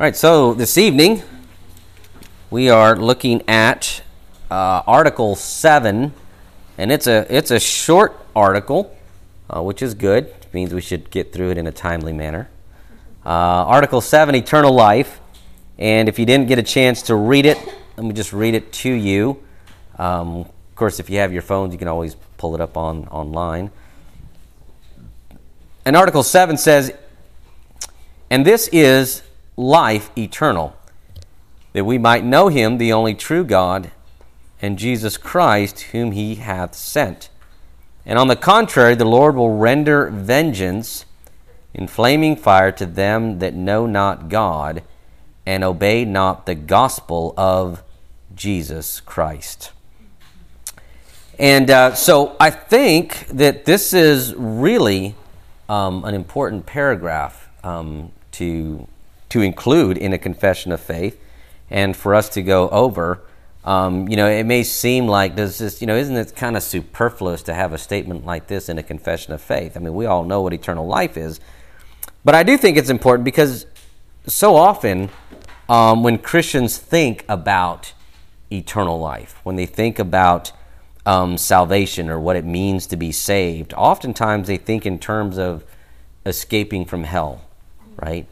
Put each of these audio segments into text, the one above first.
All right, so this evening we are looking at uh, Article 7, and it's a, it's a short article, uh, which is good. It means we should get through it in a timely manner. Uh, article 7, Eternal Life. And if you didn't get a chance to read it, let me just read it to you. Um, of course, if you have your phones, you can always pull it up on online. And Article 7 says, And this is life eternal, that we might know him, the only true God, and Jesus Christ, whom he hath sent. And on the contrary, the Lord will render vengeance in flaming fire to them that know not God and obey not the gospel of Jesus Christ. And uh, so I think that this is really um, an important paragraph um, to to include in a confession of faith and for us to go over. Um, you know, it may seem like does this, you know, isn't it kind of superfluous to have a statement like this in a confession of faith? I mean, we all know what eternal life is, but I do think it's important because so often um, when Christians think about eternal life, when they think about um, salvation or what it means to be saved, oftentimes they think in terms of escaping from hell, right?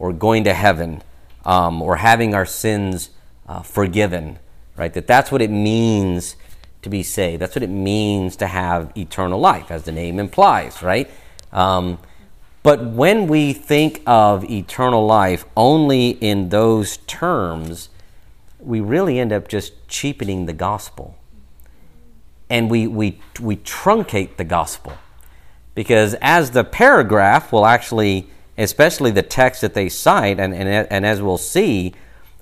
Or going to heaven um, or having our sins uh, forgiven, right? That that's what it means to be saved. That's what it means to have eternal life, as the name implies, right? Um, but when we think of eternal life only in those terms, we really end up just cheapening the gospel. And we, we, we truncate the gospel. Because as the paragraph will actually especially the text that they cite, and, and, and as we'll see,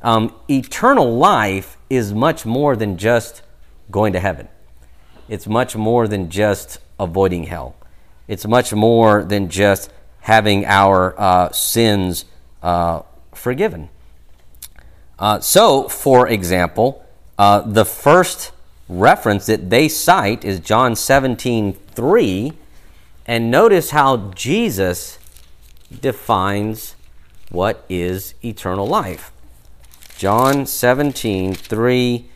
um, eternal life is much more than just going to heaven. It's much more than just avoiding hell. It's much more than just having our uh, sins uh, forgiven. Uh, so, for example, uh, the first reference that they cite is John 17 3. And notice how Jesus defines what is eternal life. John 17, 3,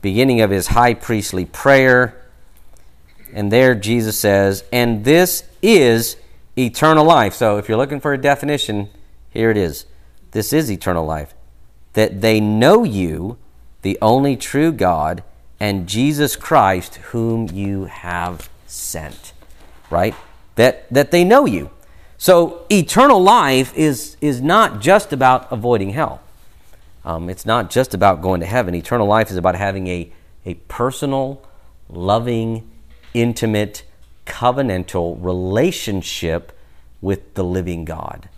beginning of his high priestly prayer. And there Jesus says, And this is eternal life. So if you're looking for a definition, here it is. This is eternal life. That they know you, the only true God, and Jesus Christ, whom you have sent. Right? That, that they know you. So, eternal life is, is not just about avoiding hell. Um, it's not just about going to heaven. Eternal life is about having a, a personal, loving, intimate, covenantal relationship with the living God.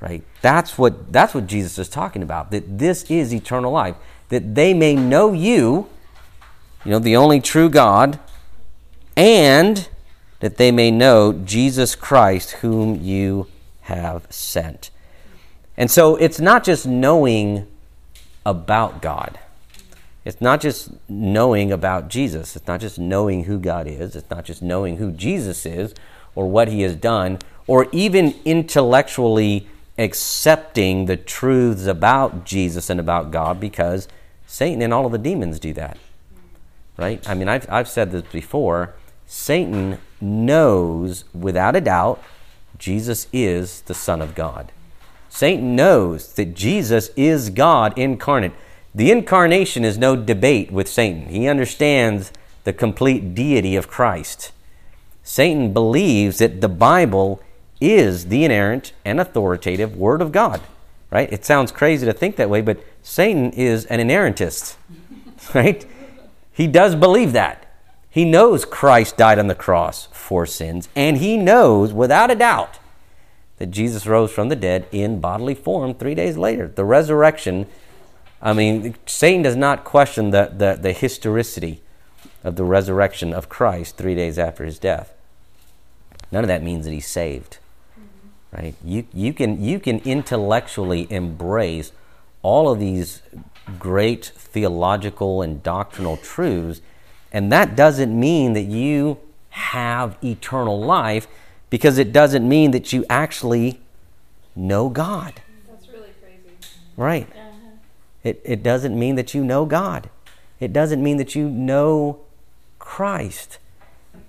Right? That's what, that's what Jesus is talking about. That this is eternal life. That they may know you, you know, the only true God, and that they may know Jesus Christ, whom you have sent. And so it's not just knowing about God. It's not just knowing about Jesus. It's not just knowing who God is. It's not just knowing who Jesus is or what he has done or even intellectually accepting the truths about Jesus and about God because Satan and all of the demons do that. Right? I mean, I've, I've said this before. Satan knows without a doubt Jesus is the Son of God. Satan knows that Jesus is God incarnate. The incarnation is no debate with Satan. He understands the complete deity of Christ. Satan believes that the Bible is the inerrant and authoritative Word of God. Right? It sounds crazy to think that way, but Satan is an inerrantist. Right? He does believe that. He knows Christ died on the cross for sins, and he knows without a doubt that Jesus rose from the dead in bodily form three days later. The resurrection, I mean, Satan does not question the, the, the historicity of the resurrection of Christ three days after his death. None of that means that he's saved. Right? You, you, can, you can intellectually embrace all of these great theological and doctrinal truths and that doesn't mean that you have eternal life because it doesn't mean that you actually know God. That's really crazy. Right. Uh-huh. It, it doesn't mean that you know God. It doesn't mean that you know Christ.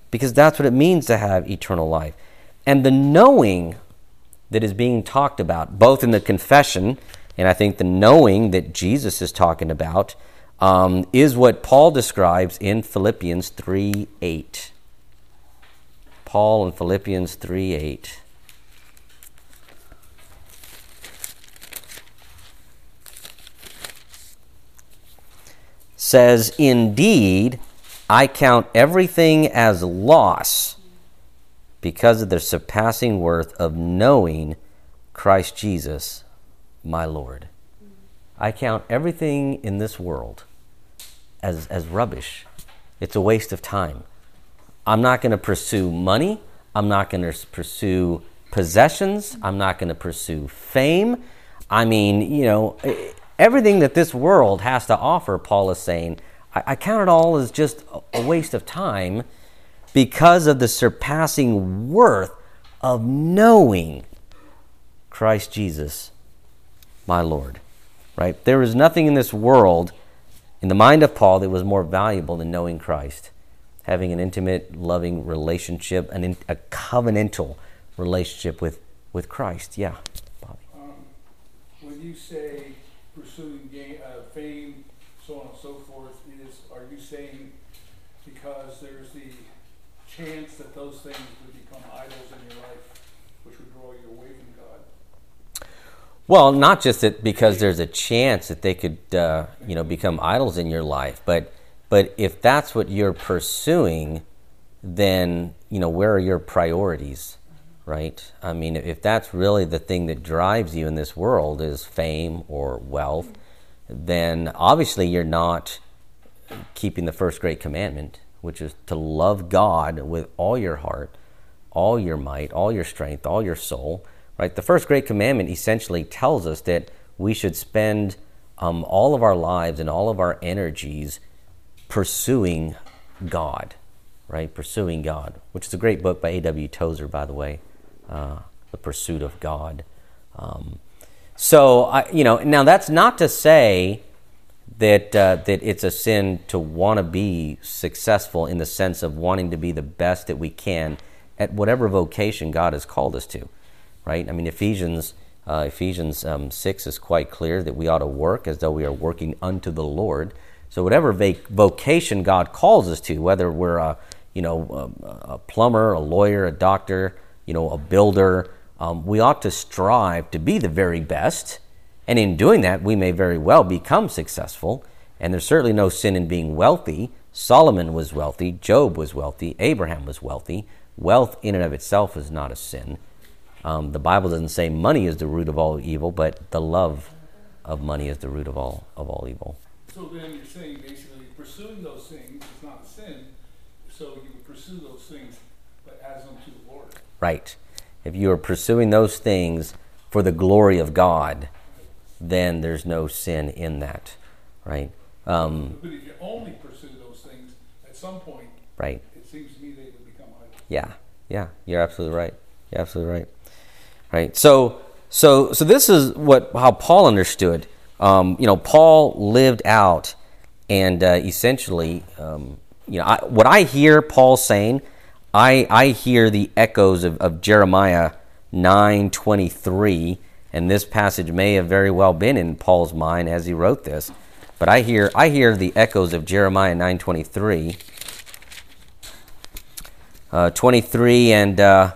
Because that's what it means to have eternal life. And the knowing that is being talked about, both in the confession and I think the knowing that Jesus is talking about, um, is what Paul describes in Philippians 3 8. Paul in Philippians 3 8. says, Indeed, I count everything as loss because of the surpassing worth of knowing Christ Jesus, my Lord. I count everything in this world as, as rubbish. It's a waste of time. I'm not going to pursue money. I'm not going to pursue possessions. I'm not going to pursue fame. I mean, you know, everything that this world has to offer, Paul is saying, I, I count it all as just a waste of time because of the surpassing worth of knowing Christ Jesus, my Lord. Right? There is nothing in this world, in the mind of Paul, that was more valuable than knowing Christ. Having an intimate, loving relationship, an a covenantal relationship with, with Christ. Yeah, Bobby. Um, when you say pursuing uh, fame, so on and so forth, is are you saying because there's the chance that those things would become idols in your life, which would draw you away from God? Well, not just that because there's a chance that they could, uh, you know, become idols in your life, but but if that's what you're pursuing, then you know where are your priorities? right? I mean, if that's really the thing that drives you in this world is fame or wealth, then obviously you're not keeping the first great commandment, which is to love God with all your heart, all your might, all your strength, all your soul, right? The first great commandment essentially tells us that we should spend um, all of our lives and all of our energies pursuing God, right? Pursuing God, which is a great book by A.W. Tozer, by the way uh, the pursuit of God. Um, so, I, you know, now that's not to say that uh, that it's a sin to want to be successful in the sense of wanting to be the best that we can at whatever vocation God has called us to, right? I mean, Ephesians uh, Ephesians um, six is quite clear that we ought to work as though we are working unto the Lord. So, whatever vac- vocation God calls us to, whether we're a you know a, a plumber, a lawyer, a doctor, you know, a builder. Um, we ought to strive to be the very best. And in doing that, we may very well become successful. And there's certainly no sin in being wealthy. Solomon was wealthy, Job was wealthy, Abraham was wealthy. Wealth in and of itself is not a sin. Um, the Bible doesn't say money is the root of all evil, but the love of money is the root of all of all evil. So then you're saying basically pursuing those things is not a sin. So you would pursue those things, but as unto the Lord right. If you are pursuing those things for the glory of God, then there's no sin in that, right? Um, but if you only pursue those things, at some point, right? It seems to me they would become idols. Yeah, yeah, you're absolutely right. You're absolutely right. Right. So, so, so this is what how Paul understood. Um, you know, Paul lived out, and uh, essentially, um, you know, I, what I hear Paul saying I, I hear the echoes of, of Jeremiah 9:23, and this passage may have very well been in Paul's mind as he wrote this. But I hear I hear the echoes of Jeremiah 9:23, uh, 23 and, uh,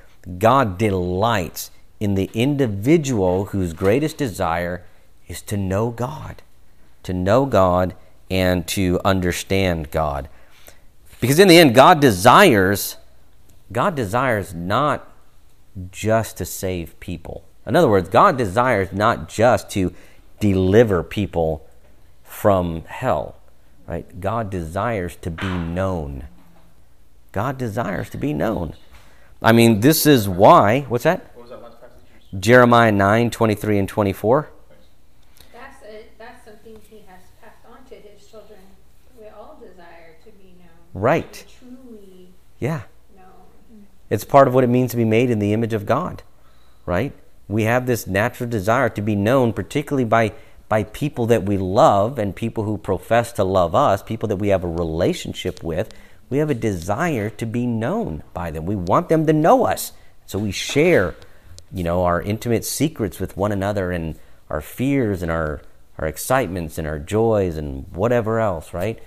God delights in the individual whose greatest desire is to know God, to know God and to understand God. Because in the end, God desires, God desires not just to save people. In other words, God desires not just to deliver people from hell, right? God desires to be known. God desires to be known. I mean, this is why, what's that? What was that last passage? Jeremiah 9, 23 and 24. That's a, that's something he has passed on to his children. We all desire to be known. Right. Truly Yeah. known. It's part of what it means to be made in the image of God, right? We have this natural desire to be known, particularly by, by people that we love and people who profess to love us, people that we have a relationship with. We have a desire to be known by them. We want them to know us. So we share, you know, our intimate secrets with one another and our fears and our, our excitements and our joys and whatever else, right?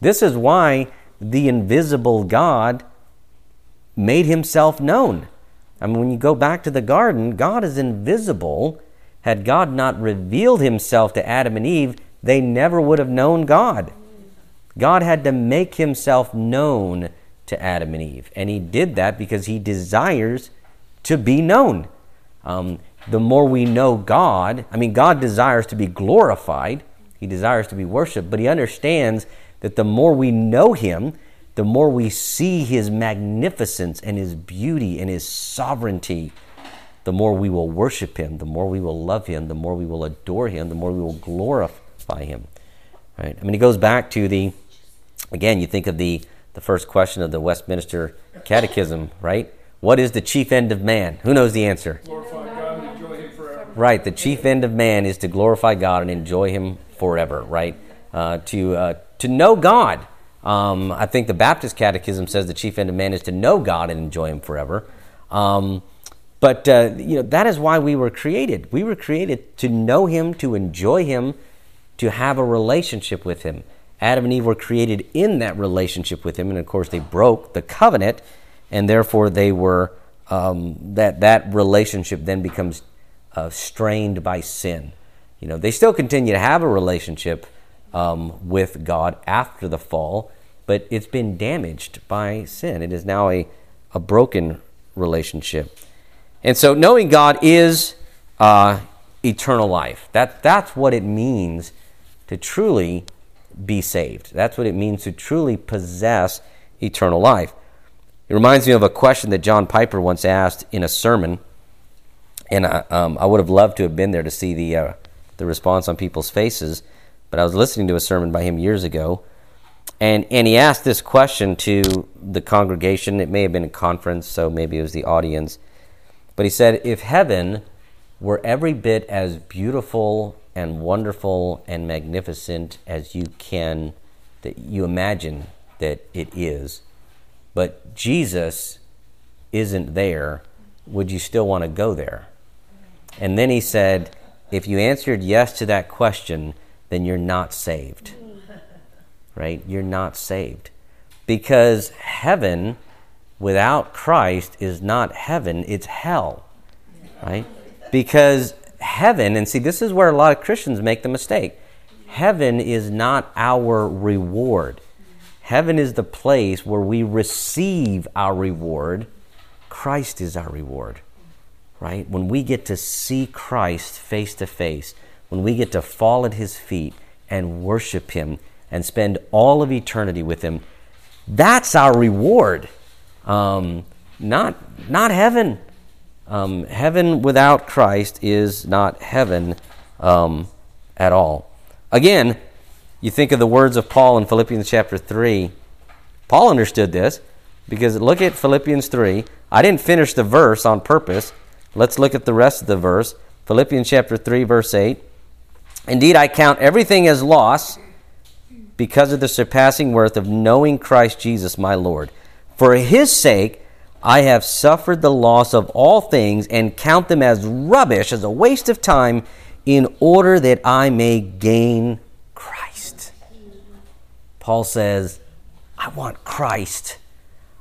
This is why the invisible God made himself known. I mean, when you go back to the garden, God is invisible. Had God not revealed himself to Adam and Eve, they never would have known God. God had to make himself known to Adam and Eve. And he did that because he desires to be known. Um, the more we know God, I mean, God desires to be glorified, he desires to be worshiped, but he understands that the more we know him, the more we see his magnificence and his beauty and his sovereignty, the more we will worship him, the more we will love him, the more we will adore him, the more we will glorify him. Right? I mean, it goes back to the, again, you think of the, the first question of the Westminster Catechism, right? What is the chief end of man? Who knows the answer? Glorify God and enjoy Him forever. Right. The chief end of man is to glorify God and enjoy Him forever. Right. Uh, to uh, to know God. Um, I think the Baptist Catechism says the chief end of man is to know God and enjoy Him forever. Um, but uh, you know that is why we were created. We were created to know Him, to enjoy Him, to have a relationship with Him. Adam and Eve were created in that relationship with Him, and of course they broke the covenant, and therefore they were um, that that relationship then becomes uh, strained by sin. You know, they still continue to have a relationship um, with God after the fall, but it's been damaged by sin. It is now a, a broken relationship. And so knowing God is uh, eternal life. That, that's what it means to truly be saved. That's what it means to truly possess eternal life. It reminds me of a question that John Piper once asked in a sermon and I, um, I would have loved to have been there to see the uh, the response on people's faces. But I was listening to a sermon by him years ago, and and he asked this question to the congregation. It may have been a conference, so maybe it was the audience. But he said, if heaven were every bit as beautiful and wonderful and magnificent as you can that you imagine that it is, but Jesus isn't there, would you still want to go there? And then he said, if you answered yes to that question, then you're not saved. Right? You're not saved. Because heaven without Christ is not heaven, it's hell. Right? Because heaven, and see, this is where a lot of Christians make the mistake. Heaven is not our reward. Heaven is the place where we receive our reward. Christ is our reward right? When we get to see Christ face to face, when we get to fall at his feet and worship him and spend all of eternity with him, that's our reward. Um, not, not heaven. Um, heaven without Christ is not heaven um, at all. Again, you think of the words of Paul in Philippians chapter 3. Paul understood this because look at Philippians 3. I didn't finish the verse on purpose. Let's look at the rest of the verse. Philippians chapter 3, verse 8. Indeed, I count everything as loss because of the surpassing worth of knowing Christ Jesus my Lord. For his sake, I have suffered the loss of all things and count them as rubbish, as a waste of time, in order that I may gain Christ. Paul says, I want Christ.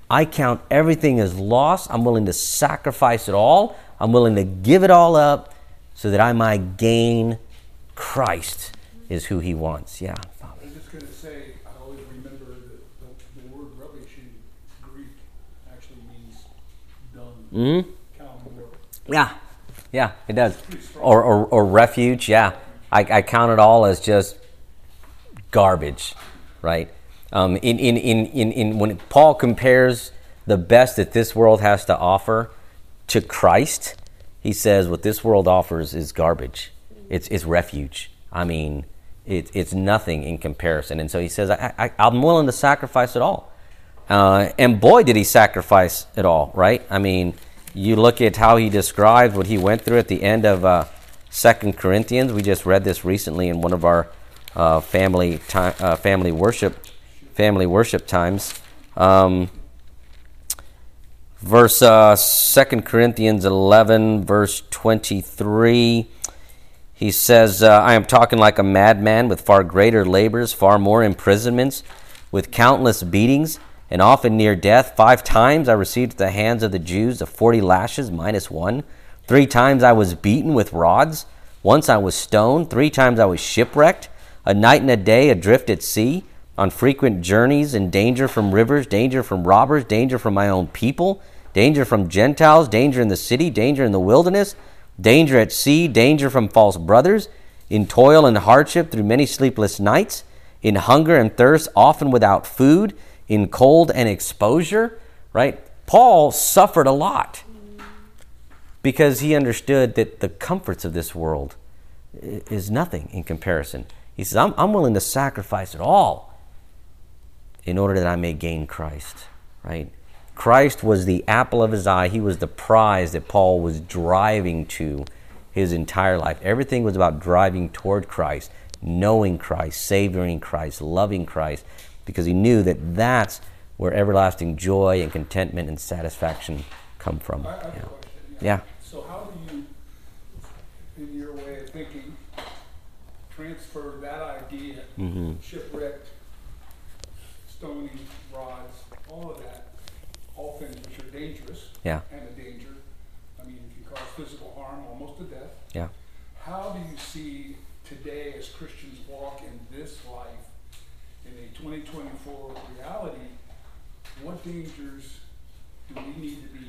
I count everything as loss. I'm willing to sacrifice it all. I'm willing to give it all up so that I might gain Christ, is who he wants. Yeah. I'm just going to say, I always remember that the, the word rubbish in Greek actually means manure. Yeah. Yeah, it does. Or, or, or refuge. Yeah. I, I count it all as just garbage, right? Um, in, in, in, in, in, when Paul compares the best that this world has to offer to Christ, he says what this world offers is garbage. It's, it's refuge. I mean, it, it's nothing in comparison. And so he says, I, I, I'm willing to sacrifice it all. Uh, and boy, did he sacrifice it all, right? I mean, you look at how he describes what he went through at the end of uh, Second Corinthians. We just read this recently in one of our uh, family time, uh, family worship family worship times. Um, verse uh, 2 Corinthians 11, verse 23. He says, uh, I am talking like a madman with far greater labors, far more imprisonments, with countless beatings, and often near death. Five times I received at the hands of the Jews the forty lashes minus one. Three times I was beaten with rods. Once I was stoned. Three times I was shipwrecked. A night and a day adrift at sea, on frequent journeys, in danger from rivers, danger from robbers, danger from my own people, danger from Gentiles, danger in the city, danger in the wilderness danger at sea, danger from false brothers, in toil and hardship through many sleepless nights, in hunger and thirst, often without food, in cold and exposure, right? Paul suffered a lot because he understood that the comforts of this world is nothing in comparison. He says, I'm, I'm willing to sacrifice it all in order that I may gain Christ, right? Christ was the apple of his eye. He was the prize that Paul was driving to his entire life. Everything was about driving toward Christ, knowing Christ, savoring Christ, loving Christ, because he knew that that's where everlasting joy and contentment and satisfaction come from. I have a Yeah. question. Yeah. So how do you, in your way of thinking, transfer that idea, Mhm. shipwrecked, stony rods, all of that, all things which are dangerous Yeah. and a danger, I mean, can cause physical harm, almost to death. Yeah. How do you see today as Christians walk in this life, in a 2024 reality, what dangers do we need to be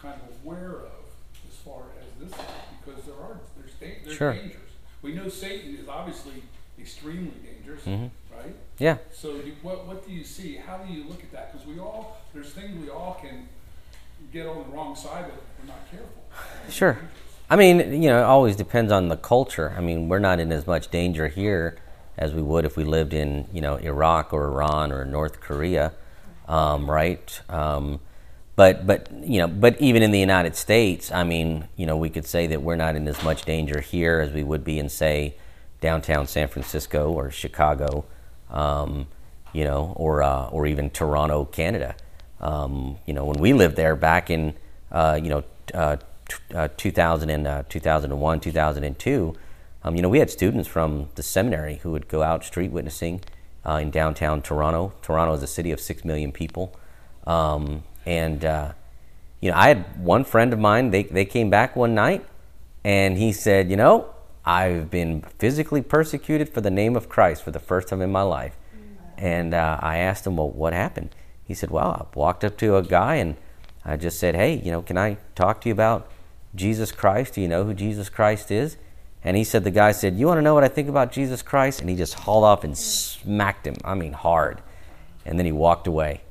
kind of aware of as far as this? Because there are, there's, da- there's Sure. dangers. We know Satan is obviously extremely dangerous, Mhm. right? Yeah. So you, what, what do you see? How do you look at that? Because we all, there's things we all can get on the wrong side of if we're not careful. Sure. I mean, you know, it always depends on the culture. I mean, we're not in as much danger here as we would if we lived in, you know, Iraq or Iran or North Korea, um, right? Um, but, but, you know, but even in the United States, I mean, you know, we could say that we're not in as much danger here as we would be in, say, downtown San Francisco or Chicago, um, you know, or, uh, or even Toronto, Canada. Um, you know, when we lived there back in, uh, you know, uh, t- uh, 2000 and, uh, 2001, 2002, um, you know, we had students from the seminary who would go out street witnessing uh, in downtown Toronto. Toronto is a city of six million people. Um, and, uh, you know, I had one friend of mine, they, they came back one night and he said, You know, I've been physically persecuted for the name of Christ for the first time in my life. And uh, I asked him, Well, what happened? He said, Well, I walked up to a guy and I just said, Hey, you know, can I talk to you about Jesus Christ? Do you know who Jesus Christ is? And he said, The guy said, You want to know what I think about Jesus Christ? And he just hauled off and smacked him. I mean, hard. And then he walked away.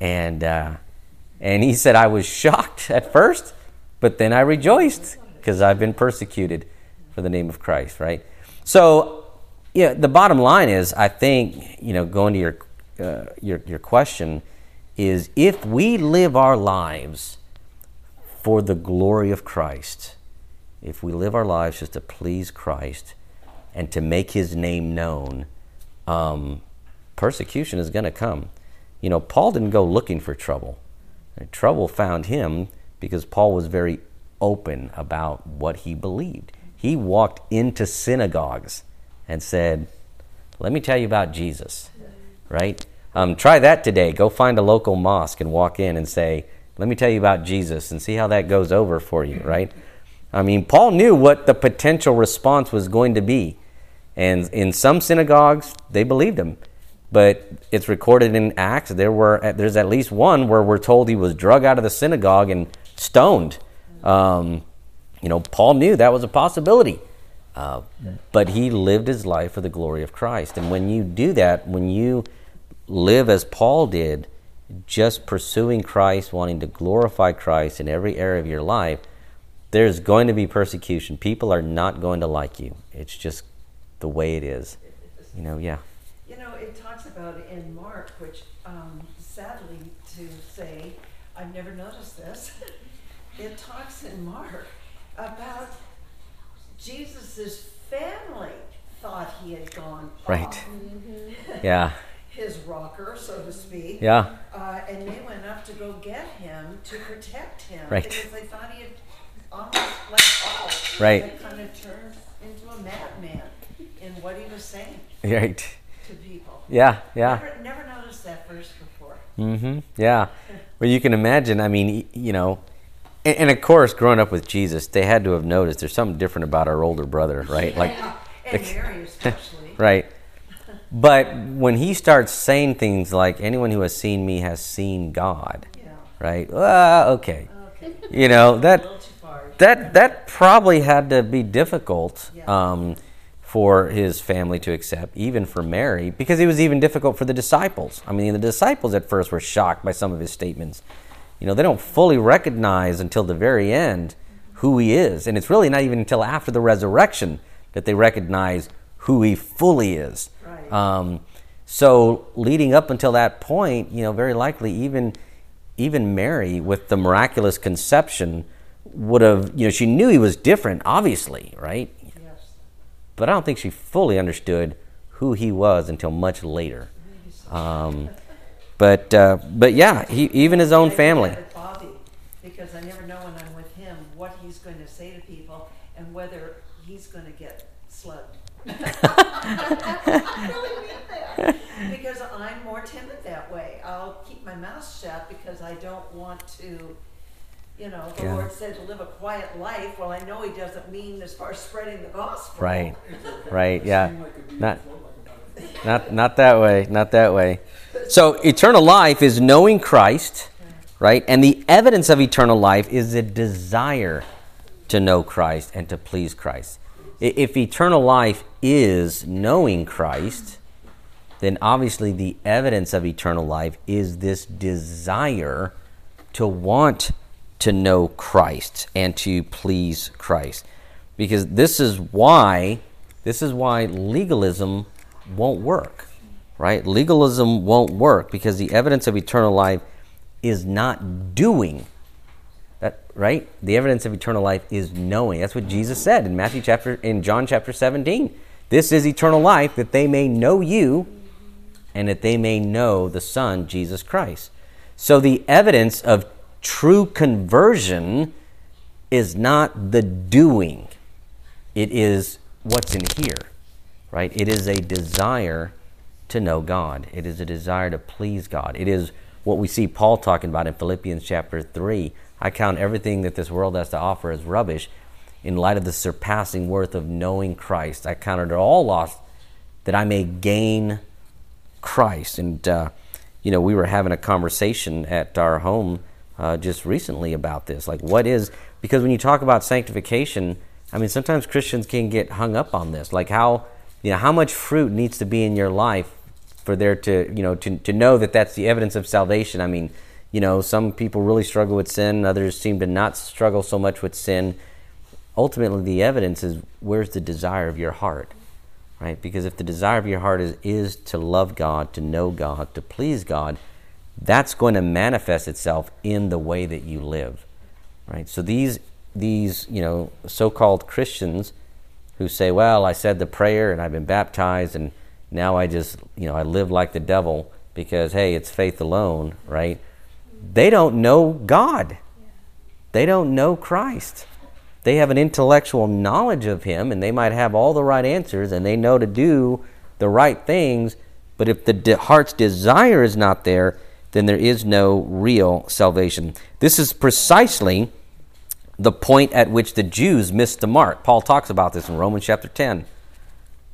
And, uh, and he said, I was shocked at first, but then I rejoiced because I've been persecuted for the name of Christ, right? So, yeah, the bottom line is, I think, you know, going to your, uh, your, your question, is if we live our lives for the glory of Christ, if we live our lives just to please Christ and to make his name known, um, persecution is going to come. You know, Paul didn't go looking for trouble. Trouble found him because Paul was very open about what he believed. He walked into synagogues and said, Let me tell you about Jesus, right? Um, try that today. Go find a local mosque and walk in and say, Let me tell you about Jesus and see how that goes over for you, right? I mean, Paul knew what the potential response was going to be. And in some synagogues, they believed him. But it's recorded in Acts. There were there's at least one where we're told he was drug out of the synagogue and stoned. Um, you know, Paul knew that was a possibility. Uh, but he lived his life for the glory of Christ. And when you do that, when you live as Paul did, just pursuing Christ, wanting to glorify Christ in every area of your life, there's going to be persecution. People are not going to like you. It's just the way it is. You know, yeah. You know, it talks about in Mark, which um, sadly to say, I've never noticed this. it talks in Mark about Jesus's family thought he had gone Right. off Yeah. his rocker, so to speak. Yeah. Uh, and they went up to go get him to protect him Right. because they thought he had like Paul. Right. Kind of turned into a madman in what he was saying Right. to people. Yeah, yeah. Never, never noticed that verse before. Mm-hmm. Yeah. Well, you can imagine. I mean, you know, and, and of course, growing up with Jesus, they had to have noticed there's something different about our older brother, right? Like, and Mary especially. right. But when he starts saying things like, "Anyone who has seen me has seen God," Yeah. right? Okay. Okay. You know that little too far. That that probably had to be difficult um, for his family to accept, even for Mary, because it was even difficult for the disciples. I mean, the disciples at first were shocked by some of his statements. You know, they don't fully recognize until the very end who he is, and it's really not even until after the resurrection that they recognize who he fully is. Right. Um, so leading up until that point, you know, very likely even even Mary with the miraculous conception would have, you know, she knew he was different, obviously, right? Yes. But I don't think she fully understood who he was until much later. Um, but uh, but yeah, he, even his own family. Bobby, because I never know when I'm with him what he's going to say to people and whether he's going to get slugged. I really mean that. Because I'm more timid that way. I'll keep my mouth shut because I don't want to, you know, the Yeah. Lord said to live a quiet life. Well, I know He doesn't mean as far as spreading the gospel. Right, right, yeah. Seemed like a beautiful Not, float like a butterfly. not, not that way, not that way. So eternal life is knowing Christ, right? And the evidence of eternal life is a desire to know Christ and to please Christ. I- If eternal life is knowing Christ, then obviously the evidence of eternal life is this desire to want to know Christ and to please Christ. Because this is why this is why legalism won't work. Right? Legalism won't work because the evidence of eternal life is not doing that right? The evidence of eternal life is knowing. That's what Jesus said in Matthew chapter in John chapter 17. This is eternal life that they may know you and that they may know the Son Jesus Christ. So the evidence of true conversion is not the doing. It is what's in here. Right? It is a desire to know God. It is a desire to please God. It is what we see Paul talking about in Philippians chapter 3. I count everything that this world has to offer as rubbish in light of the surpassing worth of knowing Christ. I count it all lost that I may gain Christ. And, uh, you know, we were having a conversation at our home uh, just recently about this. Like, what is, because when you talk about sanctification, I mean, sometimes Christians can get hung up on this. Like, how, you know, how much fruit needs to be in your life for there to, you know, to, to know that that's the evidence of salvation. I mean, you know, some people really struggle with sin, others seem to not struggle so much with sin. Ultimately, the evidence is where's the desire of your heart? right? Because if the desire of your heart is, is to love God, to know God, to please God, that's going to manifest itself in the way that you live, right? So these these you know so-called Christians who say, "Well, I said the prayer and I've been baptized and now I just you know I live like the devil because hey, it's faith alone," right? They don't know God. They don't know Christ they have an intellectual knowledge of him and they might have all the right answers and they know to do the right things but if the de- heart's desire is not there then there is no real salvation this is precisely the point at which the jews missed the mark paul talks about this in romans chapter 10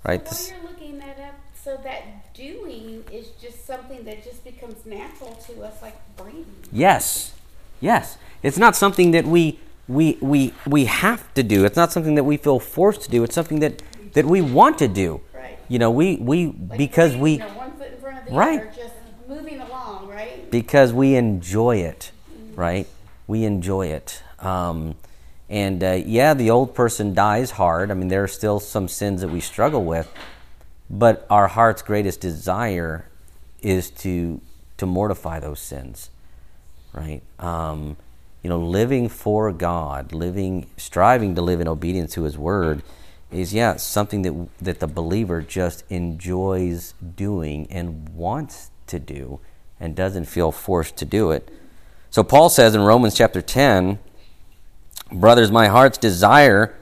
right this, you're looking that up, so that doing is just something that just becomes natural to us, like breathing. yes yes it's not something that we we, we, we have to do. It's not something that we feel forced to do. It's something that, that we want to do. Right. You know, we, we Like because we you know, one foot in front of the Right. other, just moving along, because we enjoy it, right? We enjoy it. Um, and uh, yeah, the old person dies hard. I mean, there are still some sins that we struggle with, but our heart's greatest desire is to to mortify those sins, right? Um, you know, living for God, living, striving to live in obedience to His Word, is yeah something that that the believer just enjoys doing and wants to do, and doesn't feel forced to do it. So Paul says in Romans chapter ten, brothers, my heart's desire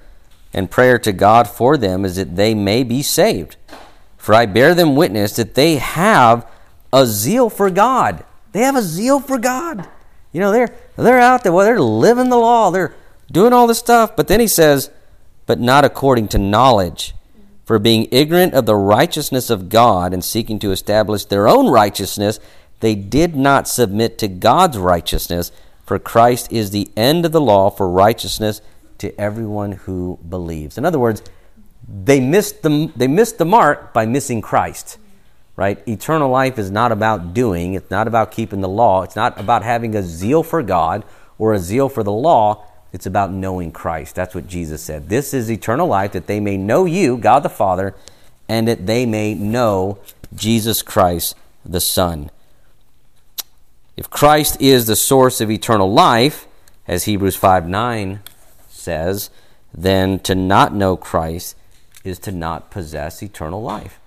and prayer to God for them is that they may be saved. For I bear them witness that they have a zeal for God. They have a zeal for God. You know, they're they're out there, well, they're living the law, they're doing all this stuff. But then he says, but not according to knowledge. For being ignorant of the righteousness of God and seeking to establish their own righteousness, they did not submit to God's righteousness. For Christ is the end of the law for righteousness to everyone who believes. In other words, they missed the, they missed the mark by missing Christ. Right? Eternal life is not about doing, it's not about keeping the law, it's not about having a zeal for God or a zeal for the law. It's about knowing Christ. That's what Jesus said. This is eternal life, that they may know you, God the Father, and that they may know Jesus Christ the Son. If Christ is the source of eternal life, as Hebrews 5 9 says, then to not know Christ is to not possess eternal life.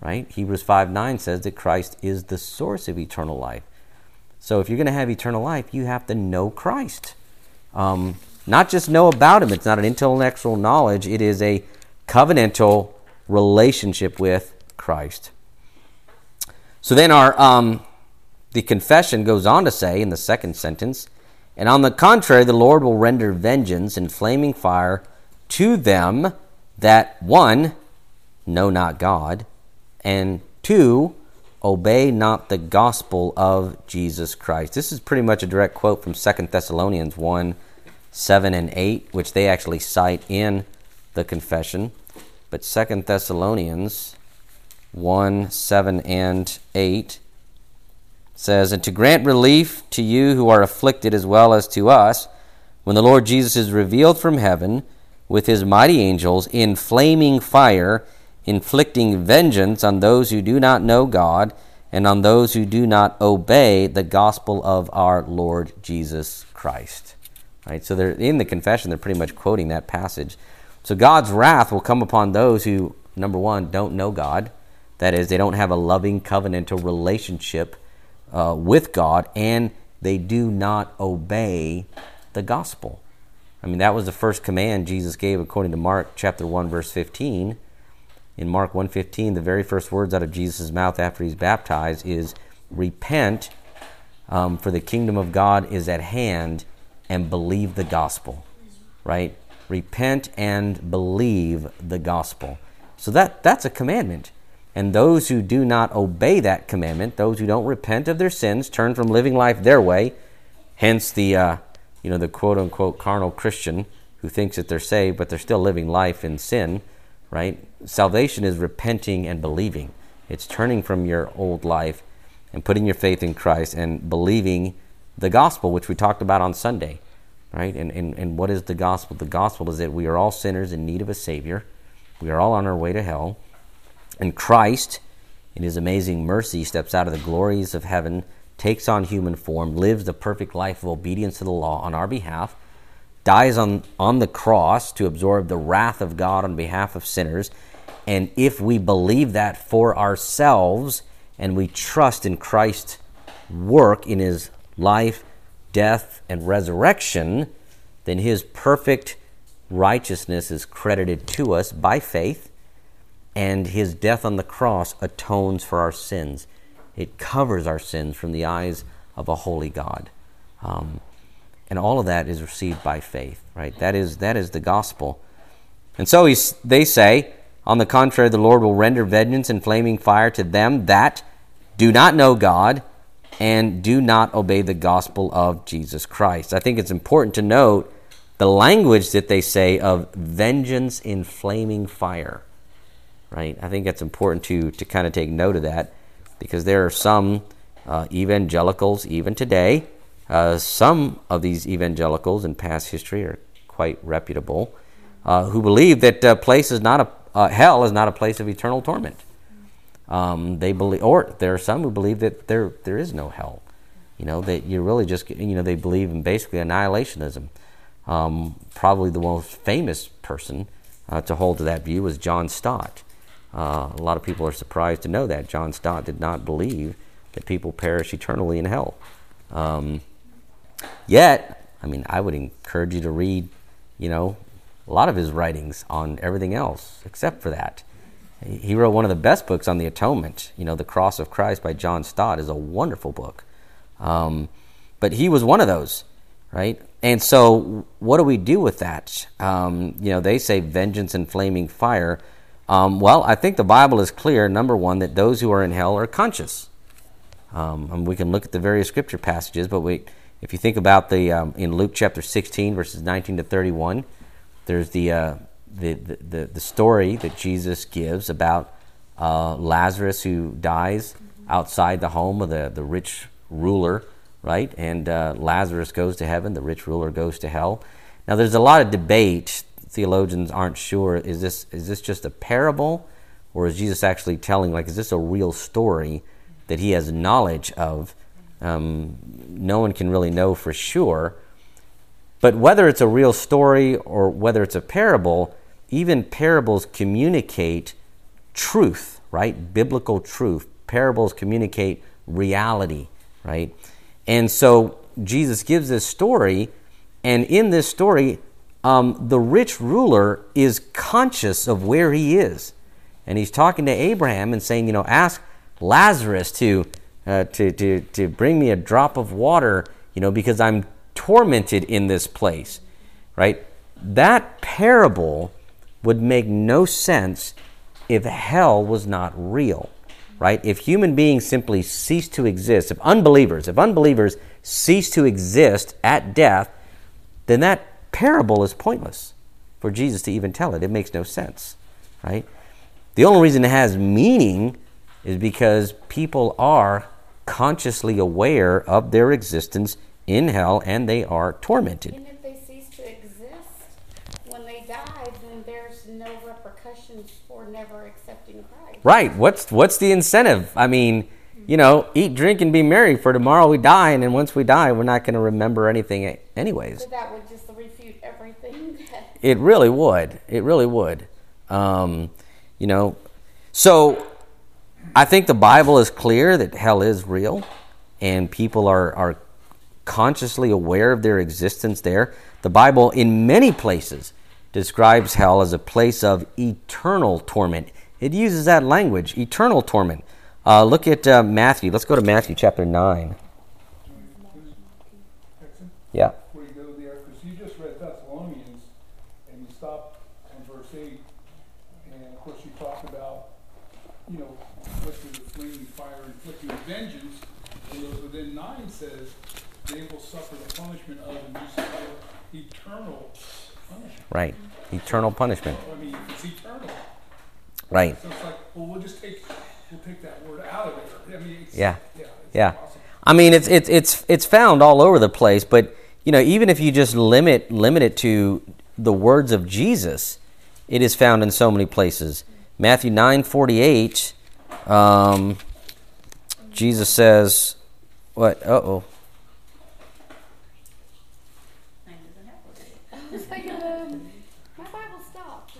Right? Hebrews 5 9 says that Christ is the source of eternal life. So if you're going to have eternal life, you have to know Christ. Um, not just know about him, it's not an intellectual knowledge, it is a covenantal relationship with Christ. So then our um, the confession goes on to say in the second sentence, and on the contrary, the Lord will render vengeance and flaming fire to them that one know not God, and two obey not the gospel of Jesus Christ. This is pretty much a direct quote from Second Thessalonians 1 7 and 8, which they actually cite in the confession. But Second Thessalonians 1 7 and 8 says, And to grant relief to you who are afflicted as well as to us, when the Lord Jesus is revealed from heaven with his mighty angels in flaming fire, inflicting vengeance on those who do not know God and on those who do not obey the gospel of our Lord Jesus Christ. Right? So they're in the confession, they're pretty much quoting that passage. So God's wrath will come upon those who, number one, don't know God. That is, they don't have a loving covenantal relationship uh, with God, and they do not obey the gospel. I mean, that was the first command Jesus gave according to Mark chapter 1, verse 15. In Mark 1.15, the very first words out of Jesus' mouth after he's baptized is, Repent, um, for the kingdom of God is at hand, and believe the gospel. Right? Repent and believe the gospel. So that, that's a commandment. And those who do not obey that commandment, those who don't repent of their sins, turn from living life their way, hence the uh, you know the quote unquote carnal Christian who thinks that they're saved but they're still living life in sin, right? Salvation is repenting and believing. It's turning from your old life and putting your faith in Christ and believing the gospel, which we talked about on Sunday, right? And, and, and what is the gospel? The gospel is that we are all sinners in need of a Savior. We are all on our way to hell. And Christ, in his amazing mercy, steps out of the glories of heaven, takes on human form, lives the perfect life of obedience to the law on our behalf, dies on, on the cross to absorb the wrath of God on behalf of sinners. And if we believe that for ourselves and we trust in Christ's work in his life, death, and resurrection, then his perfect righteousness is credited to us by faith and his death on the cross atones for our sins. It covers our sins from the eyes of a holy God. Um, and all of that is received by faith, right? That is, that is the gospel. And so he's, they say, on the contrary, the Lord will render vengeance and flaming fire to them that do not know God and do not obey the gospel of Jesus Christ. I think it's important to note the language that they say of vengeance in flaming fire. Right? I think that's important to, to kind of take note of that because there are some uh, evangelicals, even today, uh, some of these evangelicals in past history are quite reputable, uh, who believe that uh, place is not a uh, hell is not a place of eternal torment. Um, they believe, or there are some who believe that there there is no hell. You know that you're really just you know they believe in basically annihilationism. Um, probably the most famous person uh, to hold to that view was John Stott. Uh, a lot of people are surprised to know that John Stott did not believe that people perish eternally in hell. Um, yet, I mean, I would encourage you to read, you know, a lot of his writings on everything else except for that. He wrote one of the best books on the atonement. You know, The Cross of Christ by John Stott is a wonderful book. Um, but he was one of those, right? And so, what do we do with that? Um, you know, they say vengeance and flaming fire. Um, well, I think the Bible is clear, number one, that those who are in hell are conscious. Um, and we can look at the various scripture passages, but we, if you think about the um, in Luke chapter 16, verses 19 to 31, there's the, uh, the, the, the, story that Jesus gives about uh, Lazarus who dies outside the home of the, the rich ruler, right? And uh, Lazarus goes to heaven, the rich ruler goes to hell. Now, there's a lot of debate. Theologians aren't sure is this, is this just a parable, or is Jesus actually telling, like, is this a real story that he has knowledge of? Um, no one can really know for sure. But whether it's a real story or whether it's a parable, even parables communicate truth, right? Biblical truth. Parables communicate reality, right? And so Jesus gives this story, and in this story, um, the rich ruler is conscious of where he is. And he's talking to Abraham and saying, you know, ask Lazarus to, uh, to, to, to bring me a drop of water, you know, because I'm tormented in this place, right? That parable would make no sense if hell was not real, right? If human beings simply cease to exist, if unbelievers, if unbelievers cease to exist at death, then that parable is pointless for Jesus to even tell it. It makes no sense, right? The only reason it has meaning is because people are consciously aware of their existence in hell and they are tormented. And if they cease to exist when they die, then there's no repercussions for never accepting Christ. Right. What's what's the incentive? I mean, you know, eat, drink, and be merry, for tomorrow we die, and then once we die, we're not going to remember anything, anyways. So that would just refute everything. That It really would. It really would. Um, you know, so I think the Bible is clear that hell is real, and people are are consciously aware of their existence there. The Bible, in many places, describes hell as a place of eternal torment. It uses that language, eternal torment. Uh, look at uh, Matthew. Let's go to Matthew chapter 9. Jackson, Yeah. before you go there, because you just read Thessalonians, and you stopped on verse eight, and of course you talked about, you know, inflicting the flaming fire, inflicting vengeance, and those within nine says, they will suffer the punishment of, and you said, eternal punishment. Right. Eternal punishment. I mean, it's eternal. Right. So it's like, well, we'll just take, we'll take that word out of it. I mean, Yeah. yeah, Yeah. impossible. I mean, it's it's it's it's found all over the place, but you know, even if you just limit limit it to the words of Jesus, it is found in so many places. Matthew nine forty eight, um, Jesus says, "What? Uh oh." I was like, um, my Bible stopped.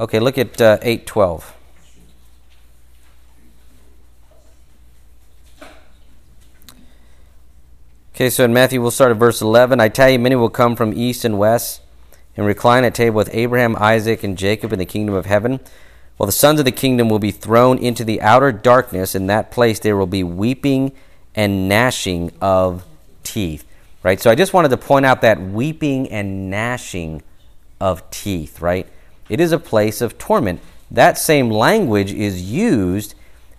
Okay, look at uh, eight twelve. Okay, so in Matthew, we'll start at verse 11. I tell you, many will come from east and west and recline at table with Abraham, Isaac, and Jacob in the kingdom of heaven. While the sons of the kingdom will be thrown into the outer darkness, in that place there will be weeping and gnashing of teeth. Right? So I just wanted to point out that weeping and gnashing of teeth, right? It is a place of torment. That same language is used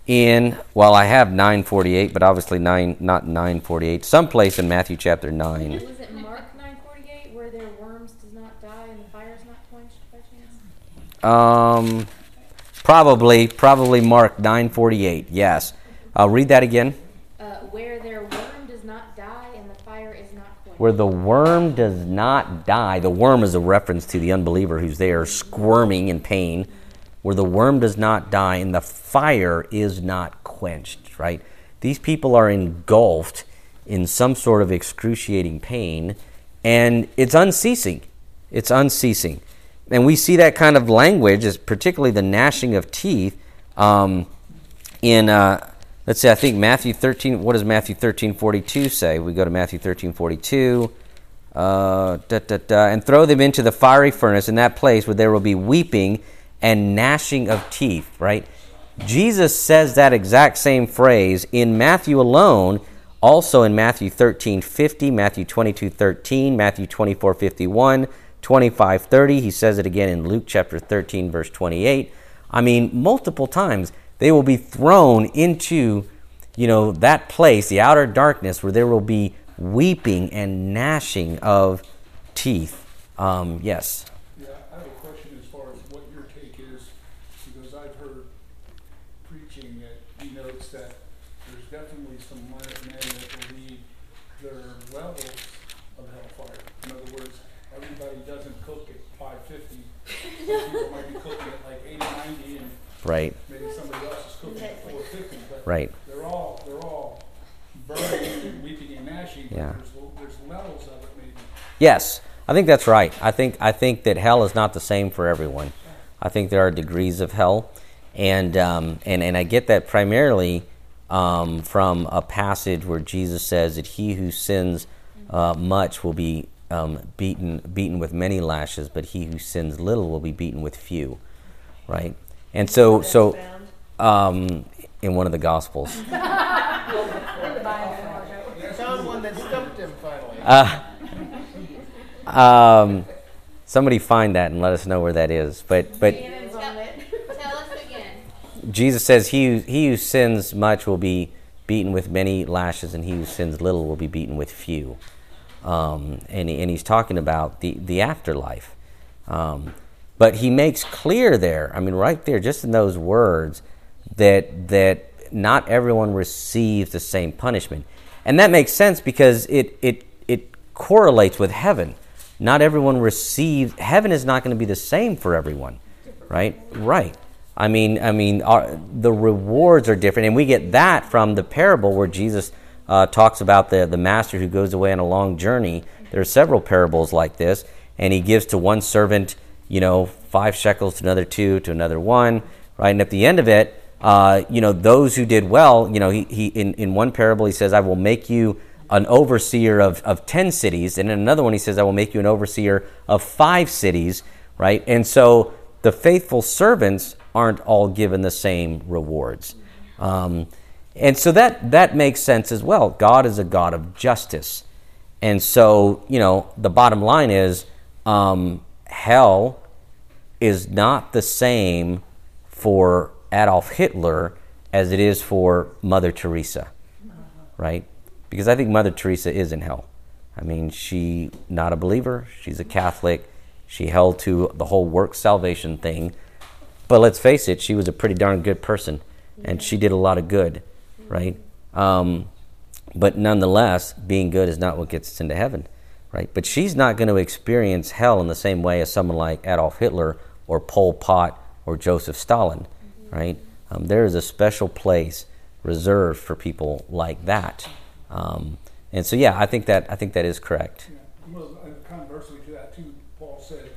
in well, I have 948, but obviously nine not 948. Someplace in Matthew chapter 9. Was it Mark nine forty eight where their worms does not die and the fire is not quenched by chance? Um, probably, probably Mark 948. Yes. I'll read that again. Uh, where their worm does not die and the fire is not quenched. Where the worm does not die. The worm is a reference to the unbeliever who's there squirming in pain. Where the worm does not die and the fire is not quenched, right? These people are engulfed in some sort of excruciating pain, and it's unceasing. It's unceasing. And we see that kind of language, as particularly the gnashing of teeth, um, in uh, let's see, I think Matthew 13. What does Matthew 13 42 say? We go to Matthew 13 42. Uh, da, da, da, and throw them into the fiery furnace in that place where there will be weeping and gnashing of teeth, right? Jesus says that exact same phrase in Matthew alone, also in Matthew 13 50, Matthew 22 13, Matthew 24 51, 25 30. He says it again in Luke chapter 13, verse 28. I mean, multiple times they will be thrown into, you know, that place, the outer darkness, where there will be weeping and gnashing of teeth. Um, yes. Yeah, I have a question as far as what your take is, because I've heard preaching that denotes that there's definitely some men that believe there are levels of hellfire. In other words, everybody doesn't cook at five fifty. Some people might be cooking at like 80, 90, and Right, maybe somebody else is cooking at four fifty, but right. they're all, they're all burning and weeping and gnashing, but Yeah. there's, there's levels of it maybe. Yes, I think that's right. I think I think that hell is not the same for everyone. I think there are degrees of hell, and um, and and I get that primarily um, from a passage where Jesus says that he who sins uh, much will be um, beaten beaten with many lashes, but he who sins little will be beaten with few. Right, and so so um, in one of the gospels. Found one that stumped him finally. Uh, um, somebody find that and let us know where that is. But but Cannons on it. Tell us again. Jesus says he who, he who sins much will be beaten with many lashes, and he who sins little will be beaten with few. Um, and he, and he's talking about the the afterlife. Um, but he makes clear there, I mean, right there, just in those words, that that not everyone receives the same punishment, and that makes sense because it it it correlates with heaven. Not everyone receives heaven is not going to be the same for everyone, right? Right. I mean, I mean, our, the rewards are different, and we get that from the parable where Jesus uh, talks about the the master who goes away on a long journey. There are several parables like this, and he gives to one servant, you know, five shekels, to another two, to another one, right? And at the end of it, uh, you know, those who did well, you know, he, he in, in one parable he says, "I will make you an overseer of, of 10 cities. And in another one, he says, I will make you an overseer of five cities, right? And so the faithful servants aren't all given the same rewards. Um, and so that, that makes sense as well. God is a God of justice. And so, you know, the bottom line is um, hell is not the same for Adolf Hitler as it is for Mother Teresa, right? Because I think Mother Teresa is in hell. I mean, she not a believer. She's a Catholic. She held to the whole work salvation thing. But let's face it, she was a pretty darn good person, and she did a lot of good, right? Um, but nonetheless, being good is not what gets us into heaven, right? But she's not going to experience hell in the same way as someone like Adolf Hitler or Pol Pot or Joseph Stalin, right? Um, there is a special place reserved for people like that. Um, and so, yeah, I think that I think that is correct. Yeah, well, and conversely to that too, Paul said,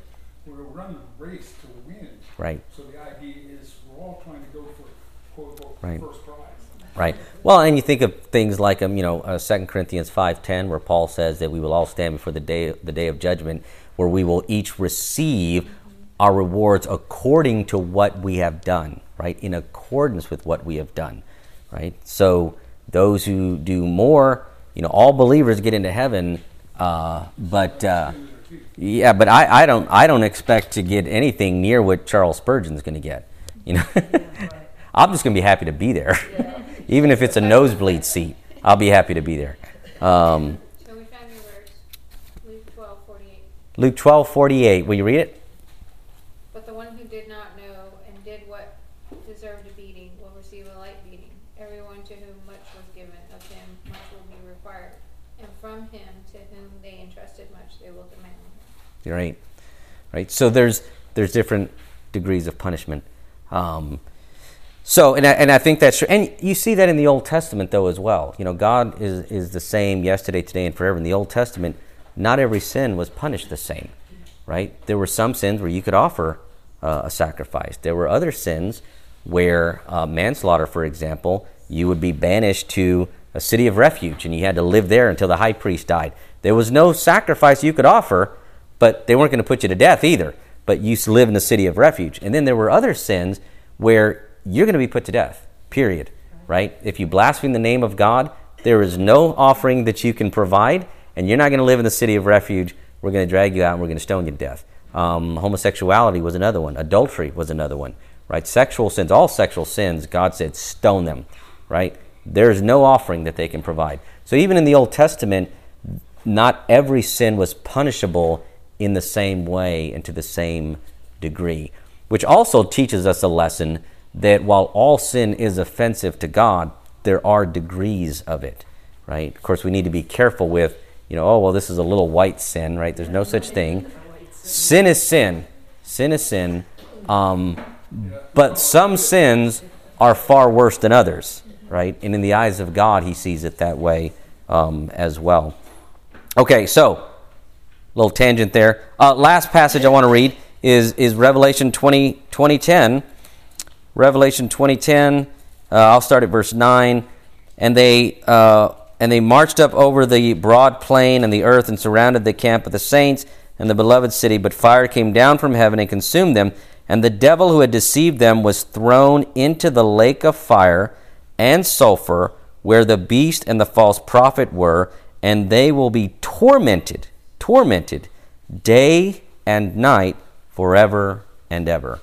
we're running a race to win. Right. So the idea is we're all trying to go for quote unquote Right. first prize. Right. Well, and you think of things like um, you know, uh, 2 Corinthians five ten, where Paul says that we will all stand before the day the day of judgment, where we will each receive our rewards according to what we have done. Right, in accordance with what we have done. Right. So those who do more, you know, all believers get into heaven, uh, but. Uh, yeah, but I, I don't I don't expect to get anything near what Charles Spurgeon's going to get. You know, I'm just going to be happy to be there. Even if it's a nosebleed seat, I'll be happy to be there. Um, So we found your verse, Luke twelve forty-eight. Luke 12 48. Will you read it? But the one who did not know and did what deserved a beating will receive a light beating. Everyone to whom much was given, of him much will be required. And from him to whom they entrusted much, they will demand. Right. Right. So there's there's different degrees of punishment. Um, so and I, and I think that's true. And you see that in the Old Testament though as well. You know, God is is the same yesterday, today, and forever. In the Old Testament, not every sin was punished the same. Right. There were some sins where you could offer uh, a sacrifice. There were other sins where uh, manslaughter, for example, you would be banished to a city of refuge and you had to live there until the high priest died. There was no sacrifice you could offer, but they weren't going to put you to death either. But you live in the city of refuge. And then there were other sins where you're going to be put to death, period. Right? If you blaspheme the name of God, there is no offering that you can provide, and you're not going to live in the city of refuge. We're going to drag you out and we're going to stone you to death. Um, homosexuality was another one. Adultery was another one. Right? Sexual sins, all sexual sins, God said, stone them. Right? There's no offering that they can provide. So even in the Old Testament, not every sin was punishable in the same way and to the same degree, which also teaches us a lesson that while all sin is offensive to God, there are degrees of it, right? Of course, we need to be careful with, you know, oh, well, this is a little white sin, right? There's no such thing. Sin is sin. Sin is sin. Um, but some sins are far worse than others, right? And in the eyes of God, He sees it that way um, as well. Okay, so little tangent there. Uh, last passage I want to read is is Revelation 20, 2010. Revelation 2010. Uh, I'll start at verse 9. And they uh, and they marched up over the broad plain and the earth and surrounded the camp of the saints and the beloved city. But fire came down from heaven and consumed them. And the devil who had deceived them was thrown into the lake of fire and sulfur, where the beast and the false prophet were, and they will be tormented, tormented, day and night, forever and ever.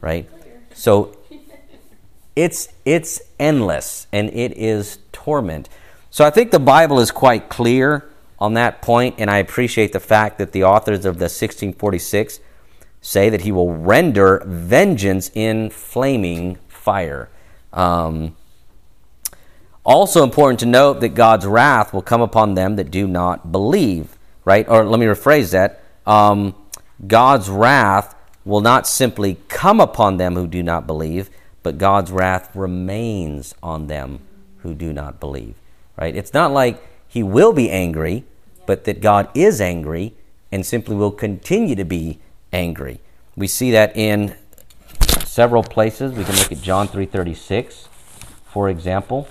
Right? So it's it's endless and it is torment. So I think the Bible is quite clear on that point, and I appreciate the fact that the authors of the 1646 say that he will render vengeance in flaming fire. Um, also important to note that God's wrath will come upon them that do not believe, right? Or let me rephrase that. Um, God's wrath will not simply come upon them who do not believe, but God's wrath remains on them who do not believe, right? It's not like he will be angry, but that God is angry and simply will continue to be angry. We see that in several places. We can look at John 3:36, for example.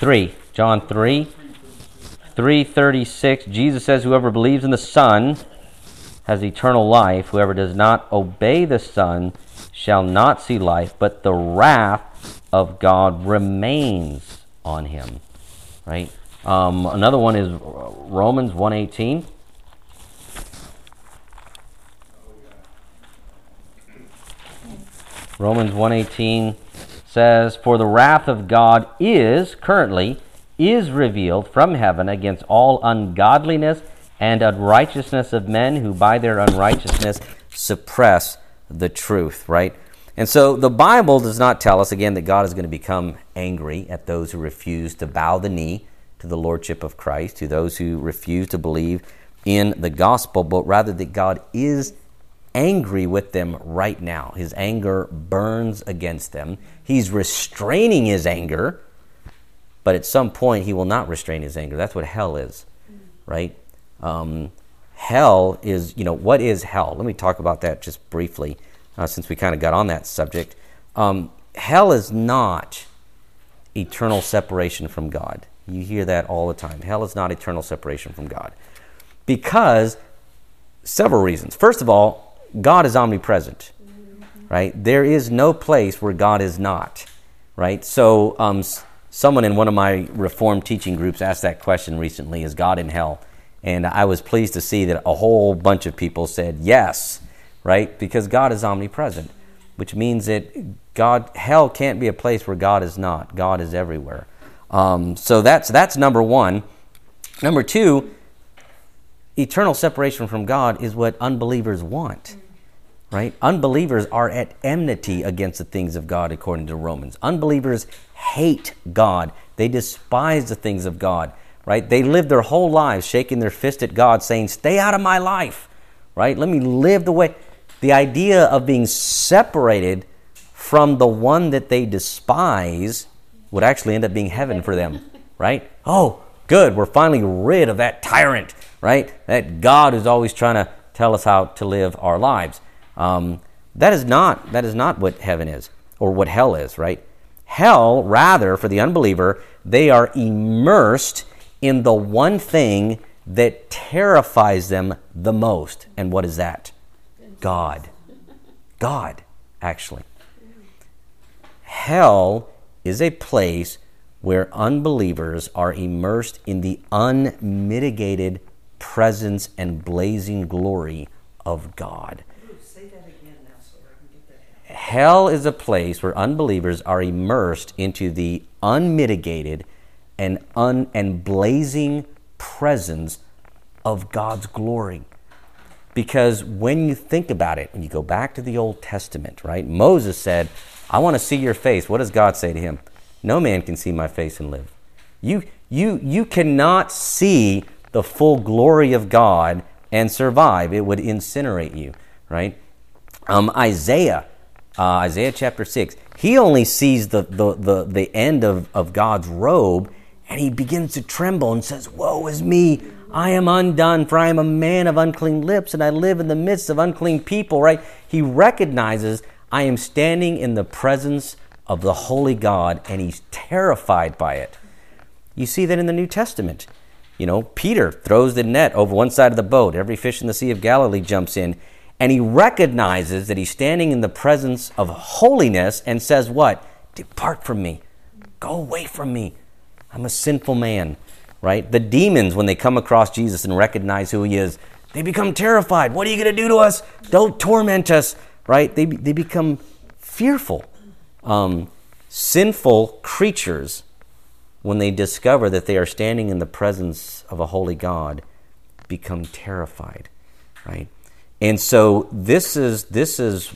Three, John 3, 336. Jesus says, Whoever believes in the Son has eternal life. Whoever does not obey the Son shall not see life, but the wrath of God remains on him. Right? Um, another one is Romans 118. Romans 118 says, For the wrath of God is currently is revealed from heaven against all ungodliness and unrighteousness of men who by their unrighteousness suppress the truth, right? And so the Bible does not tell us, again, that God is going to become angry at those who refuse to bow the knee to the Lordship of Christ, to those who refuse to believe in the gospel, but rather that God is angry with them right now. His anger burns against them. He's restraining his anger, but at some point he will not restrain his anger. That's what hell is, right? Um, hell is, you know, what is hell? Let me talk about that just briefly, uh, since we kind of got on that subject. Um, hell is not eternal separation from God. You hear that all the time. Hell is not eternal separation from God. Because several reasons. First of all, God is omnipresent, right? There is no place where God is not, right? So, um, someone in one of my Reformed teaching groups asked that question recently Is God in hell? And I was pleased to see that a whole bunch of people said yes, right? Because God is omnipresent, which means that God, hell can't be a place where God is not. God is everywhere. Um, so that's that's number one. Number two, eternal separation from God is what unbelievers want. Right? Unbelievers are at enmity against the things of God, according to Romans. Unbelievers hate God. They despise the things of God. Right? They live their whole lives shaking their fist at God, saying, Stay out of my life. Right? Let me live the way. The idea of being separated from the one that they despise would actually end up being heaven for them. Right? Oh, good. We're finally rid of that tyrant. Right? That God who's always trying to tell us how to live our lives. Um, that is not that is not what heaven is or what hell is, right? Hell, rather, for the unbeliever, they are immersed in the one thing that terrifies them the most. And what is that? God. God, actually. Hell is a place where unbelievers are immersed in the unmitigated presence and blazing glory of God. Say that again now so I can get that. Hell is a place where unbelievers are immersed into the unmitigated and un and blazing presence of God's glory. Because when you think about it, when you go back to the Old Testament, right? Moses said, I want to see your face. What does God say to him? No man can see my face and live. You, you, you cannot see the full glory of God and survive. It would incinerate you, right? Um, Isaiah, uh, Isaiah chapter 6, he only sees the, the, the, the end of, of God's robe and he begins to tremble and says, Woe is me! I am undone, for I am a man of unclean lips, and I live in the midst of unclean people, right? He recognizes I am standing in the presence of the holy God, and he's terrified by it. You see that in the New Testament. You know, Peter throws the net over one side of the boat. Every fish in the Sea of Galilee jumps in. And he recognizes that he's standing in the presence of holiness and says, What? Depart from me. Go away from me. I'm a sinful man, right? The demons, when they come across Jesus and recognize who he is, they become terrified. What are you going to do to us? Don't torment us, right? They, they become fearful. Um, sinful creatures, when they discover that they are standing in the presence of a holy God, become terrified, right? And so this is this is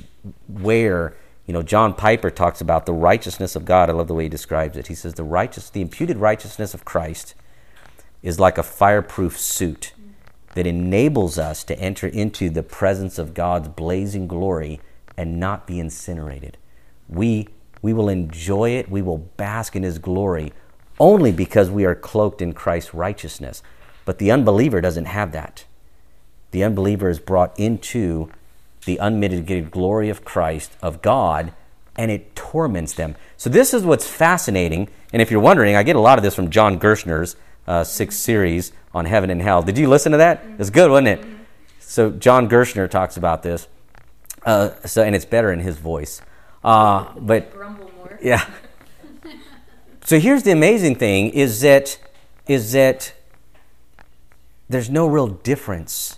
where you know John Piper talks about the righteousness of God. I love the way he describes it. He says the righteous, the imputed righteousness of Christ is like a fireproof suit that enables us to enter into the presence of God's blazing glory and not be incinerated. We we will enjoy it. We will bask in His glory only because we are cloaked in Christ's righteousness. But the unbeliever doesn't have that. The unbeliever is brought into the unmitigated glory of Christ, of God, and it torments them. So, this is what's fascinating. And if you're wondering, I get a lot of this from John Gerstner's uh, sixth series on heaven and hell. Did you listen to that? It's good, wasn't it? So, John Gerstner talks about this. Uh, so, and it's better in his voice. Uh, but more. yeah. So here's the amazing thing is that is that there's no real difference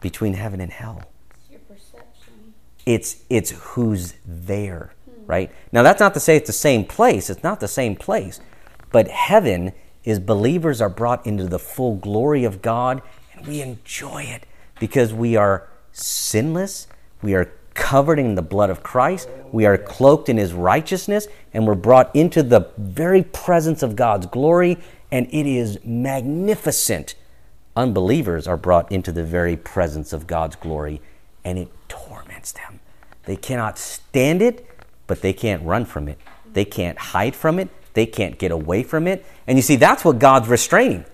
between heaven and hell. It's your perception. It's it's who's there, right? Now that's not to say it's the same place. It's not the same place. But heaven is believers are brought into the full glory of God and we enjoy it because we are sinless, we are covered in the blood of Christ, we are cloaked in his righteousness and we're brought into the very presence of God's glory and it is magnificent unbelievers are brought into the very presence of God's glory and it torments them. They cannot stand it, but they can't run from it. They can't hide from it. They can't get away from it. And you see, that's what God's restraining.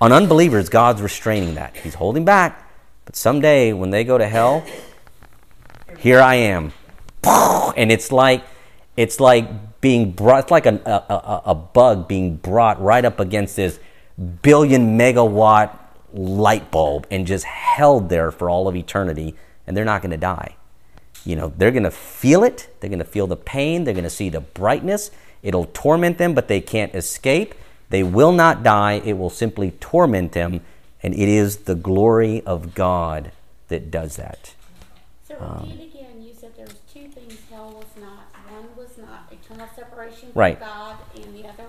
On unbelievers, God's restraining that. He's holding back. But someday, when they go to hell, here I am. And it's like, it's like being brought, it's like a, a, a, bug being brought right up against this billion megawatt light bulb and just held there for all of eternity, and they're not going to die. You know, they're going to feel it, they're going to feel the pain, they're going to see the brightness. It'll torment them, but they can't escape. They will not die. It will simply torment them And it is the glory of God that does that. So Um, again, you said there was two things hell was not. One was not eternal separation from Right. God, and the other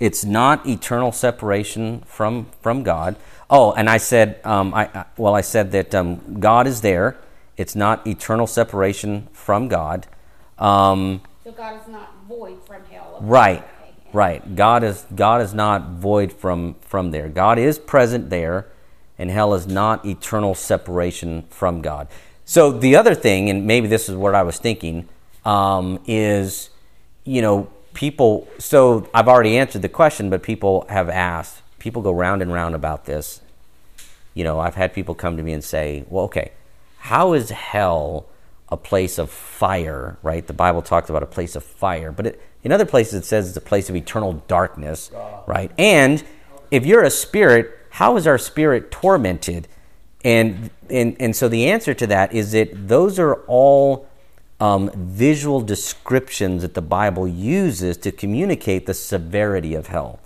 It's not eternal separation from from God. Oh, and I said, um, I, well, I said that um, God is there. It's not eternal separation from God. Um, so God is not void from hell. Right, Okay. right. God is God is not void from from there. God is present there, and hell is not eternal separation from God. So the other thing, and maybe this is what I was thinking, um, is you know people. So I've already answered the question, but people have asked. People go round and round about this. You know, I've had people come to me and say, "Well, okay, how is hell a place of fire?" Right? The Bible talks about a place of fire, but it, in other places it says it's a place of eternal darkness, right? And if you're a spirit, how is our spirit tormented? And and and so the answer to that is that those are all um, visual descriptions that the Bible uses to communicate the severity of hell,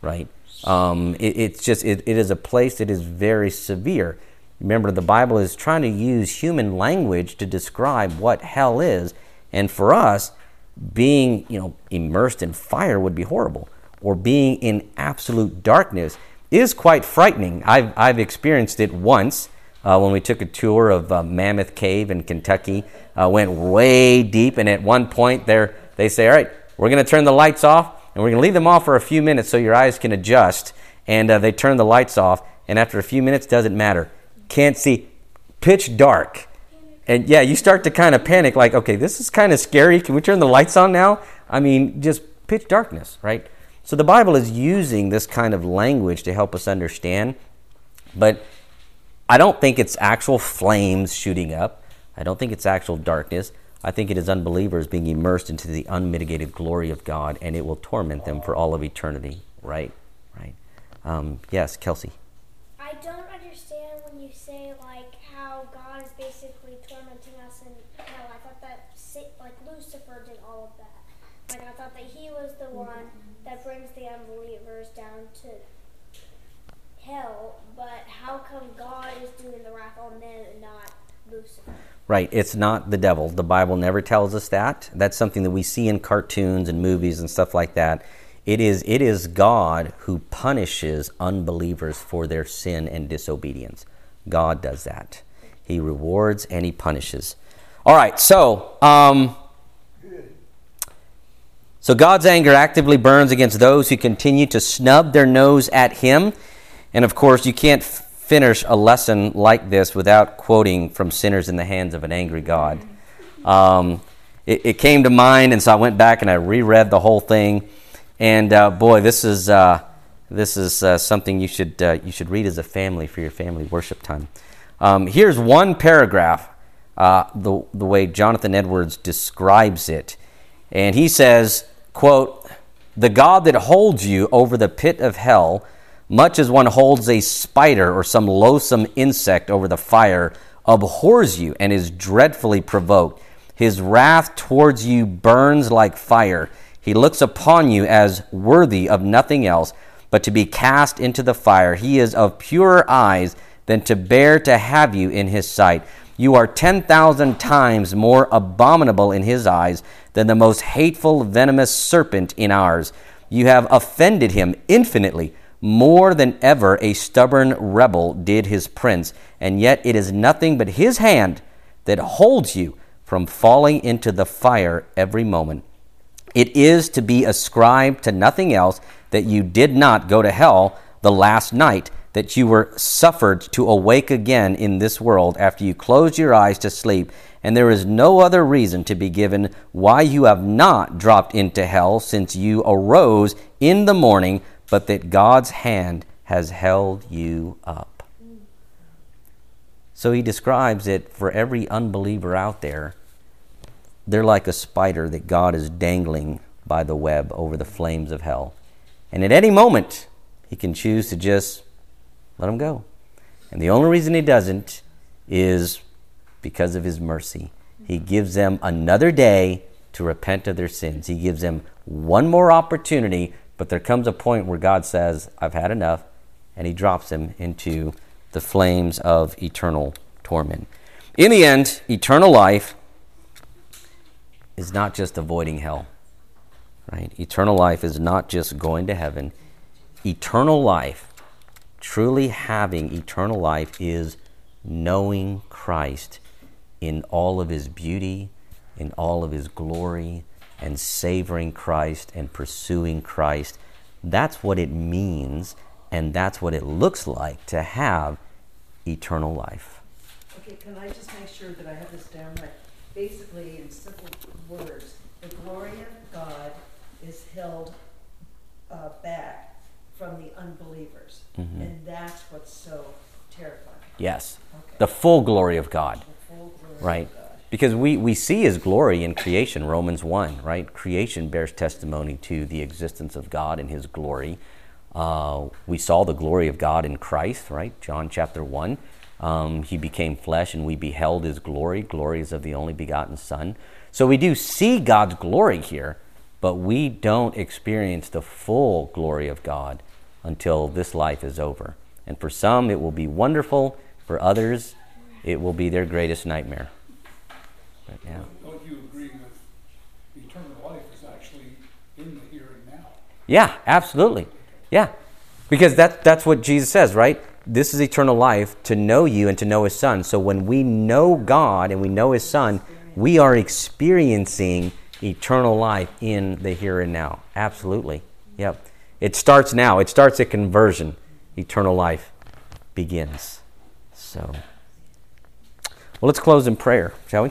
right? Um, it, it's just it, it is a place that is very severe. Remember, the Bible is trying to use human language to describe what hell is, and for us, being you know immersed in fire would be horrible, or being in absolute darkness is quite frightening. I've I've experienced it once uh, when we took a tour of uh, Mammoth Cave in Kentucky. Uh, went way deep, and at one point there they say, "All right, we're going to turn the lights off, and we're going to leave them off for a few minutes so your eyes can adjust." And uh, they turn the lights off, and after a few minutes, doesn't matter, can't see, pitch dark. And yeah, you start to kind of panic, like, okay, this is kind of scary. Can we turn the lights on now? I mean, just pitch darkness, right? So the Bible is using this kind of language to help us understand, but I don't think it's actual flames shooting up. I don't think it's actual darkness. I think it is unbelievers being immersed into the unmitigated glory of God, and it will torment them for all of eternity. Right? Right? Um, yes, Kelsey. I don't understand when you say like how God is basically tormenting us in hell. I thought that like Lucifer did all of that. Like I thought that he was the one that brings the unbelievers down to hell. How come God is doing the wrath on them and not Lucifer? Right. It's not the devil. The Bible never tells us that. That's something that we see in cartoons and movies and stuff like that. It is it is God who punishes unbelievers for their sin and disobedience. God does that. He rewards and he punishes. All right. So, um, so God's anger actively burns against those who continue to snub their nose at him. And of course, you can't finish a lesson like this without quoting from Sinners in the Hands of an Angry God. Um, it, it came to mind, and so I went back and I reread the whole thing. And uh, boy, this is, uh, this is uh, something you should, uh, you should read as a family for your family worship time. Um, here's one paragraph, uh, the, the way Jonathan Edwards describes it. And he says, quote, The God that holds you over the pit of hell, much as one holds a spider or some loathsome insect over the fire, abhors you and is dreadfully provoked. His wrath towards you burns like fire. He looks upon you as worthy of nothing else but to be cast into the fire. He is of purer eyes than to bear to have you in his sight. You are 10,000 times more abominable in his eyes than the most hateful, venomous serpent in ours. You have offended him infinitely, more than ever a stubborn rebel did his prince, and yet it is nothing but his hand that holds you from falling into the fire every moment. It is to be ascribed to nothing else that you did not go to hell the last night, that you were suffered to awake again in this world after you closed your eyes to sleep, and there is no other reason to be given why you have not dropped into hell since you arose in the morning, but that God's hand has held you up. So he describes it for every unbeliever out there. They're like a spider that God is dangling by the web over the flames of hell. And at any moment, he can choose to just let them go. And the only reason he doesn't is because of his mercy. He gives them another day to repent of their sins. He gives them one more opportunity, but there comes a point where God says, I've had enough. and he drops them into the flames of eternal torment. In the end, eternal life is not just avoiding hell, right? Eternal life is not just going to heaven. Eternal life, truly having eternal life, is knowing Christ in all of his beauty, in all of his glory, and savoring Christ and pursuing Christ. That's what it means, and that's what it looks like to have eternal life. Okay, can I just make sure that I have this down right? Basically, in simple words, the glory of God is held uh, back from the unbelievers. Mhm. And that's what's so terrifying. Yes, Okay. the full glory of God. Glory Right. of God. Because we, we see his glory in creation, Romans 1, right? Creation bears testimony to the existence of God and his glory. Uh, we saw the glory of God in Christ, right? John chapter 1. Um, he became flesh and we beheld his glory. Is of the only begotten Son. So we do see God's glory here, but we don't experience the full glory of God until this life is over. And for some, it will be wonderful. For others, it will be their greatest nightmare. But, yeah. Don't you agree with eternal life is actually in the here and now? Yeah, absolutely. Yeah. Because that, that's what Jesus says, right? This is eternal life to know you and to know his son. So when we know God and we know his son, we are experiencing eternal life in the here and now. Absolutely. Yep. It starts now. It starts at conversion. Eternal life begins. So, well, let's close in prayer, shall we?